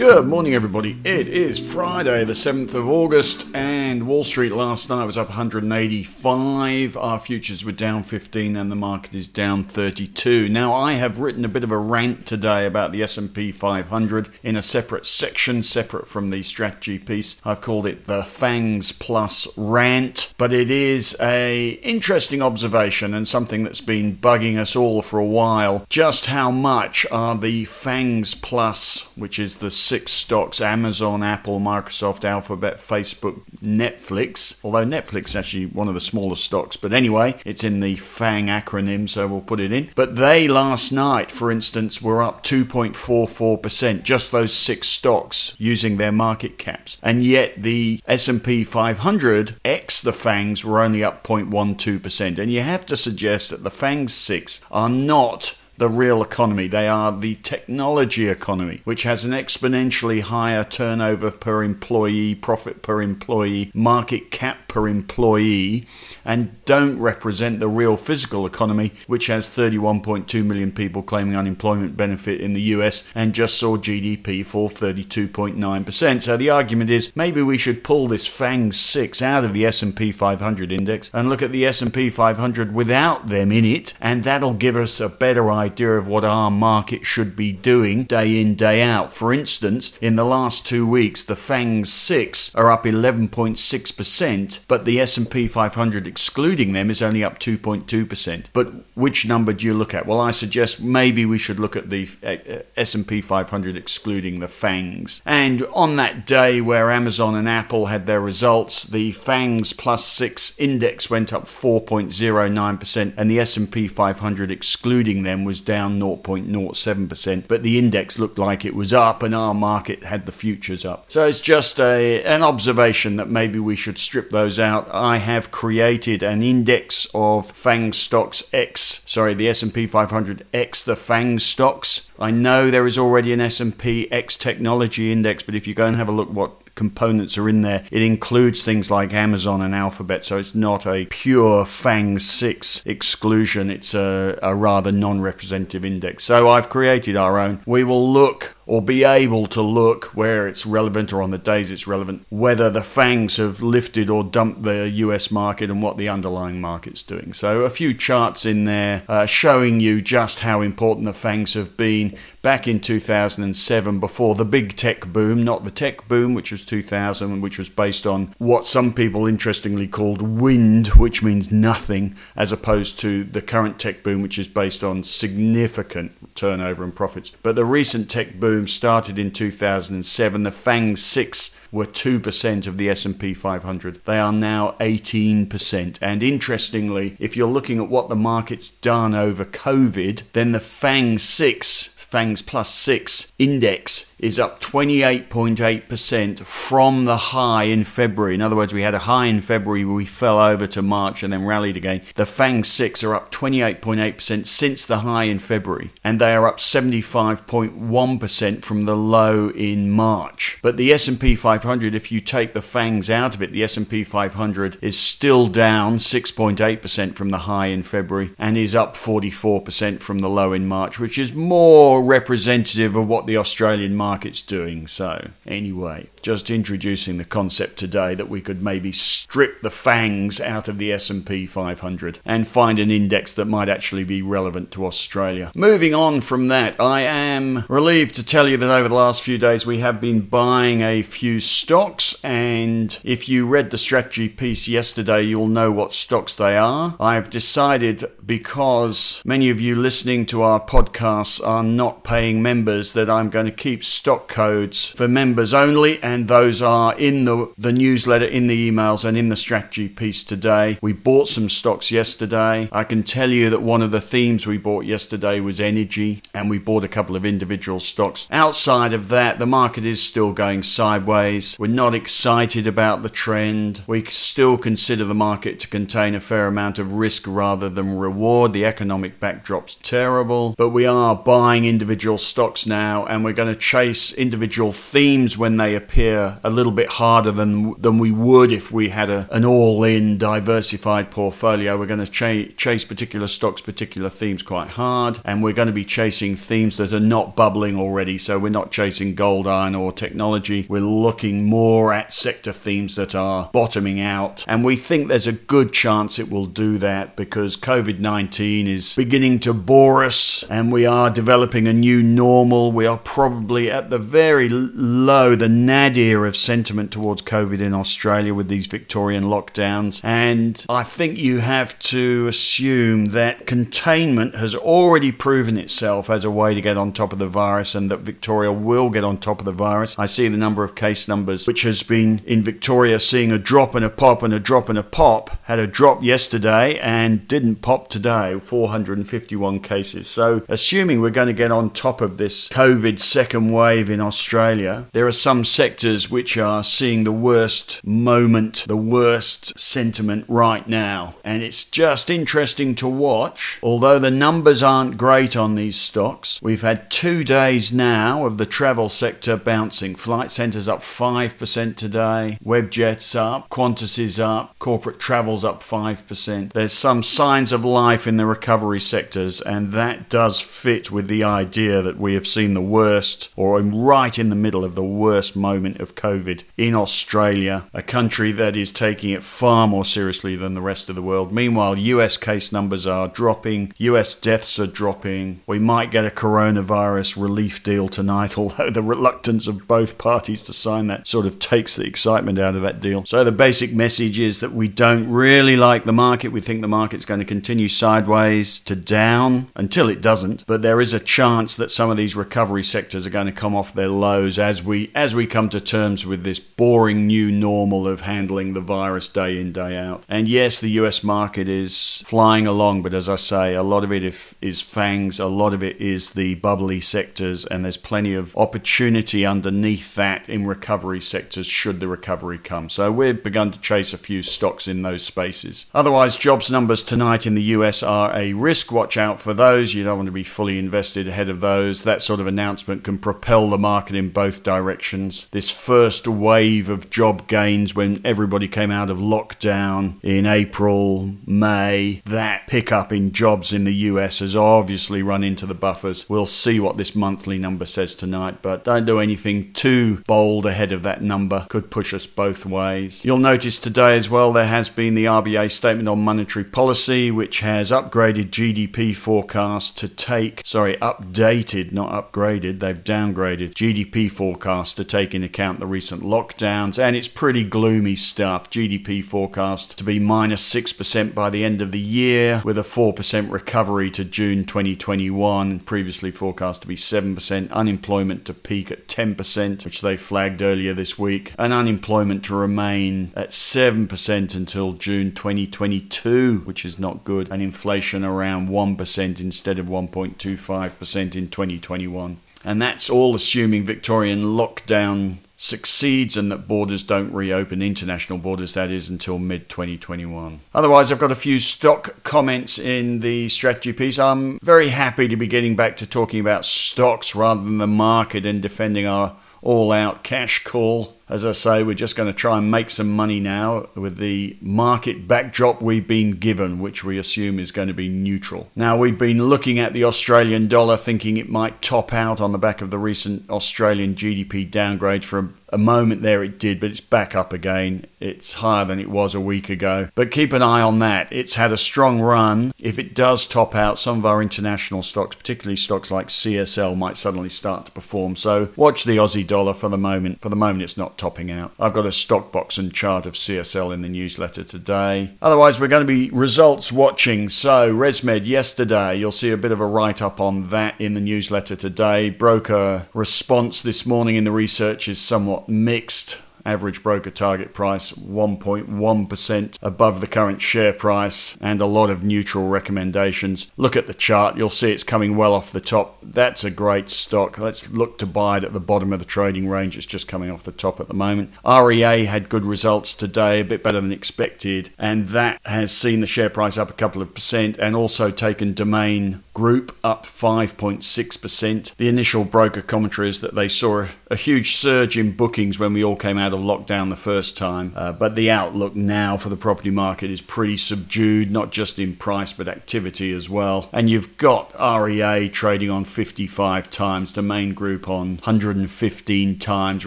Good morning, everybody. It is Friday, the 7th of August, and Wall Street last night was up 185. Our futures were down 15, and the market is down 32. Now, I have written a bit of a rant today about the S&P 500 in a separate section, separate from the strategy piece. I've called it the Fangs Plus rant, but it is a interesting observation and something that's been bugging us all for a while. Just how much are the Fangs Plus, which is the six stocks Amazon, Apple, Microsoft, Alphabet, Facebook, Netflix. Although Netflix is actually one of the smaller stocks, but anyway, it's in the FANG acronym, so we'll put it in. But they last night, for instance, were up 2.44%, just those six stocks using their market caps. And yet the S&P 500 X the FANGs were only up 0.12%. And you have to suggest that the FANGs 6 are not the real economy. They are the technology economy, which has an exponentially higher turnover per employee, profit per employee, market cap per employee, and don't represent the real physical economy, which has 31.2 million people claiming unemployment benefit in the US and just saw GDP fall 32.9%. So the argument is maybe we should pull this FANG 6 out of the S&P 500 index and look at the S&P 500 without them in it, and that'll give us a better idea idea of what our market should be doing day in, day out. For instance, in the last two weeks, the FANG 6 are up 11.6%, but the S&P 500 excluding them is only up 2.2%. But which number do you look at? Well, I suggest maybe we should look at the uh, S&P 500 excluding the FANGs. And on that day where Amazon and Apple had their results, the FANGs plus 6 index went up 4.09% and the S&P 500 excluding them was down 0.07%, but the index looked like it was up and our market had the futures up. So it's just a, an observation that maybe we should strip those out. I have created an index of FANG stocks X, sorry, the S&P 500 X the FANG stocks. I know there is already an S&P X technology index, but if you go and have a look what components are in there. It includes things like Amazon and Alphabet, so it's not a pure FANG 6 exclusion. It's a, a rather non representative index. So I've created our own. We will look or be able to look where it's relevant or on the days it's relevant, whether the fangs have lifted or dumped the US market and what the underlying market's doing. So, a few charts in there uh, showing you just how important the fangs have been back in 2007 before the big tech boom, not the tech boom, which was 2000, which was based on what some people interestingly called wind, which means nothing, as opposed to the current tech boom, which is based on significant turnover and profits. But the recent tech boom boom started in 2007. The FANG 6 were 2% of the S&P 500. They are now 18%. And interestingly, if you're looking at what the market's done over COVID, then the FANG 6 FANGs plus 6 index is up 28.8% from the high in February. In other words, we had a high in February, we fell over to March and then rallied again. The FANG 6 are up 28.8% since the high in February, and they are up 75.1% from the low in March. But the S&P 500, if you take the FANGs out of it, the S&P 500 is still down 6.8% from the high in February and is up 44% from the low in March, which is more representative of what the Australian market market's doing. So, anyway, just introducing the concept today that we could maybe strip the fangs out of the S&P 500 and find an index that might actually be relevant to Australia. Moving on from that, I am relieved to tell you that over the last few days we have been buying a few stocks and if you read the strategy piece yesterday, you'll know what stocks they are. I've decided because many of you listening to our podcasts are not paying members that I'm going to keep stock codes for members only, and those are in the, the newsletter, in the emails, and in the strategy piece today. We bought some stocks yesterday. I can tell you that one of the themes we bought yesterday was energy, and we bought a couple of individual stocks. Outside of that, the market is still going sideways. We're not excited about the trend. We still consider the market to contain a fair amount of risk rather than reward. The economic backdrop's terrible, but we are buying individual stocks now, and we're going to chase individual themes when they appear here a little bit harder than than we would if we had a, an all-in diversified portfolio. We're going to ch- chase particular stocks, particular themes quite hard, and we're going to be chasing themes that are not bubbling already. So we're not chasing gold, iron, or technology. We're looking more at sector themes that are bottoming out, and we think there's a good chance it will do that because COVID 19 is beginning to bore us, and we are developing a new normal. We are probably at the very low, the of sentiment towards COVID in Australia with these Victorian lockdowns. And I think you have to assume that containment has already proven itself as a way to get on top of the virus and that Victoria will get on top of the virus. I see the number of case numbers, which has been in Victoria seeing a drop and a pop and a drop and a pop, had a drop yesterday and didn't pop today 451 cases. So, assuming we're going to get on top of this COVID second wave in Australia, there are some sectors which are seeing the worst moment, the worst sentiment right now. And it's just interesting to watch. Although the numbers aren't great on these stocks, we've had two days now of the travel sector bouncing. Flight Centre's up 5% today, Webjet's up, Qantas is up, corporate travel's up 5%. There's some signs of life in the recovery sectors, and that does fit with the idea that we have seen the worst, or I'm right in the middle of the worst moment of COVID in Australia, a country that is taking it far more seriously than the rest of the world. Meanwhile, US case numbers are dropping, US deaths are dropping. We might get a coronavirus relief deal tonight, although the reluctance of both parties to sign that sort of takes the excitement out of that deal. So the basic message is that we don't really like the market. We think the market's going to continue sideways to down until it doesn't, but there is a chance that some of these recovery sectors are going to come off their lows as we as we come to terms with this boring new normal of handling the virus day in day out. And yes, the US market is flying along, but as I say, a lot of it is fangs, a lot of it is the bubbly sectors and there's plenty of opportunity underneath that in recovery sectors should the recovery come. So we've begun to chase a few stocks in those spaces. Otherwise, jobs numbers tonight in the US are a risk. Watch out for those. You don't want to be fully invested ahead of those. That sort of announcement can propel the market in both directions. This first wave of job gains when everybody came out of lockdown in April, May, that pickup in jobs in the US has obviously run into the buffers. We'll see what this monthly number says tonight, but don't do anything too bold ahead of that number. Could push us both ways. You'll notice today as well there has been the RBA statement on monetary policy, which has upgraded GDP forecast to take, sorry, updated, not upgraded, they've downgraded GDP forecast to take into account the recent lockdowns, and it's pretty gloomy stuff. GDP forecast to be minus 6% by the end of the year, with a 4% recovery to June 2021, previously forecast to be 7%, unemployment to peak at 10%, which they flagged earlier this week, and unemployment to remain at 7% until June 2022, which is not good, and inflation around 1% instead of 1.25% in 2021. And that's all assuming Victorian lockdown succeeds and that borders don't reopen, international borders that is, until mid 2021. Otherwise, I've got a few stock comments in the strategy piece. I'm very happy to be getting back to talking about stocks rather than the market and defending our all out cash call as I say, we're just going to try and make some money now with the market backdrop we've been given, which we assume is going to be neutral. Now, we've been looking at the Australian dollar thinking it might top out on the back of the recent Australian GDP downgrade for a moment there it did, but it's back up again. It's higher than it was a week ago. But keep an eye on that. It's had a strong run. If it does top out, some of our international stocks, particularly stocks like CSL, might suddenly start to perform. So watch the Aussie dollar for the moment. For the moment, it's not topping out. I've got a stock box and chart of CSL in the newsletter today. Otherwise, we're going to be results watching. So, ResMed yesterday, you'll see a bit of a write up on that in the newsletter today. Broker response this morning in the research is somewhat mixed average broker target price 1.1% above the current share price, and a lot of neutral recommendations. Look at the chart, you'll see it's coming well off the top. That's a great stock. Let's look to buy it at the bottom of the trading range. It's just coming off the top at the moment. REA had good results today, a bit better than expected, and that has seen the share price up a couple of percent and also taken Domain Group up 5.6%. The initial broker commentary is that they saw a, huge surge in bookings when we all came out of lockdown the first time, uh, but the outlook now for the property market is pretty subdued, not just in price but activity as well. And you've got REA trading on 55 times, Domain Group on 115 times,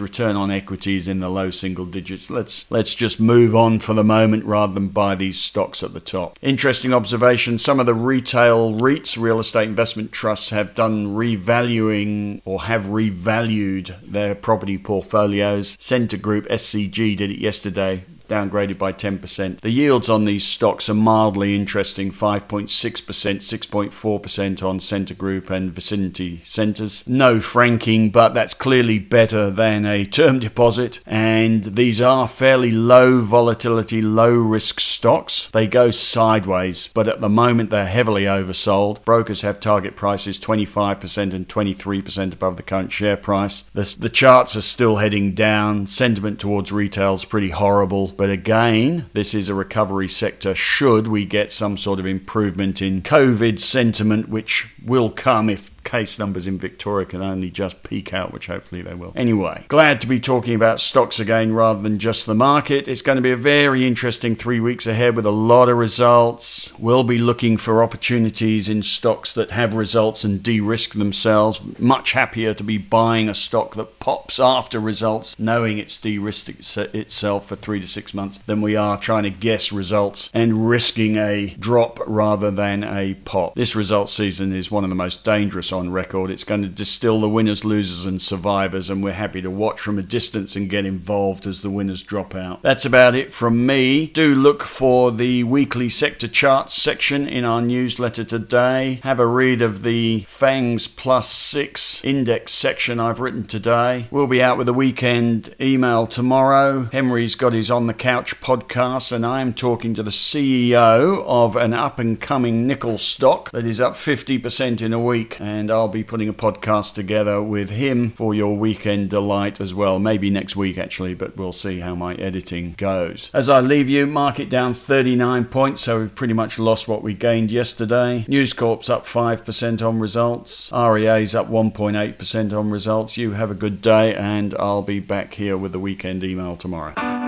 return on equities in the low single digits. Let's let's just move on for the moment rather than buy these stocks at the top. Interesting observation: some of the retail REITs, real estate investment trusts, have done revaluing or have revalued their property portfolios. Scentre Group SCG did it yesterday downgraded by 10%. The yields on these stocks are mildly interesting 5.6%, 6.4% on Scentre Group and Vicinity Centres. No franking, but that's clearly better than a term deposit. And these are fairly low volatility, low risk stocks. They go sideways, but at the moment they're heavily oversold. Brokers have target prices 25% and 23% above the current share price. The, the charts are still heading down. Sentiment towards retail is pretty horrible but again, this is a recovery sector should we get some sort of improvement in COVID sentiment, which will come if case numbers in Victoria can only just peak out, which hopefully they will. Anyway, glad to be talking about stocks again rather than just the market. It's going to be a very interesting three weeks ahead with a lot of results. We'll be looking for opportunities in stocks that have results and de risk themselves. Much happier to be buying a stock that pops after results, knowing it's de risked itself for three to six months, than we are trying to guess results and risking a drop rather than a pop. This results season is one of the most dangerous on record. It's going to distill the winners, losers, and survivors, and we're happy to watch from a distance and get involved as the winners drop out. That's about it from me. Do look for the weekly sector charts section in our newsletter today. Have a read of the FANGS Plus 6 index section I've written today. We'll be out with a weekend email tomorrow. Henry's got his On the Couch podcast, and I am talking to the CEO of an up and coming nickel stock that is up 50% in a week. And I'll be putting a podcast together with him for your weekend delight as well. Maybe next week, actually, but we'll see how my editing goes. As I leave you, market down 39 points, so we've pretty much lost what we gained yesterday. News Corp's up 5% on results. REA's up 1.8% on results. You have a good day, and I'll be back here with the weekend email tomorrow.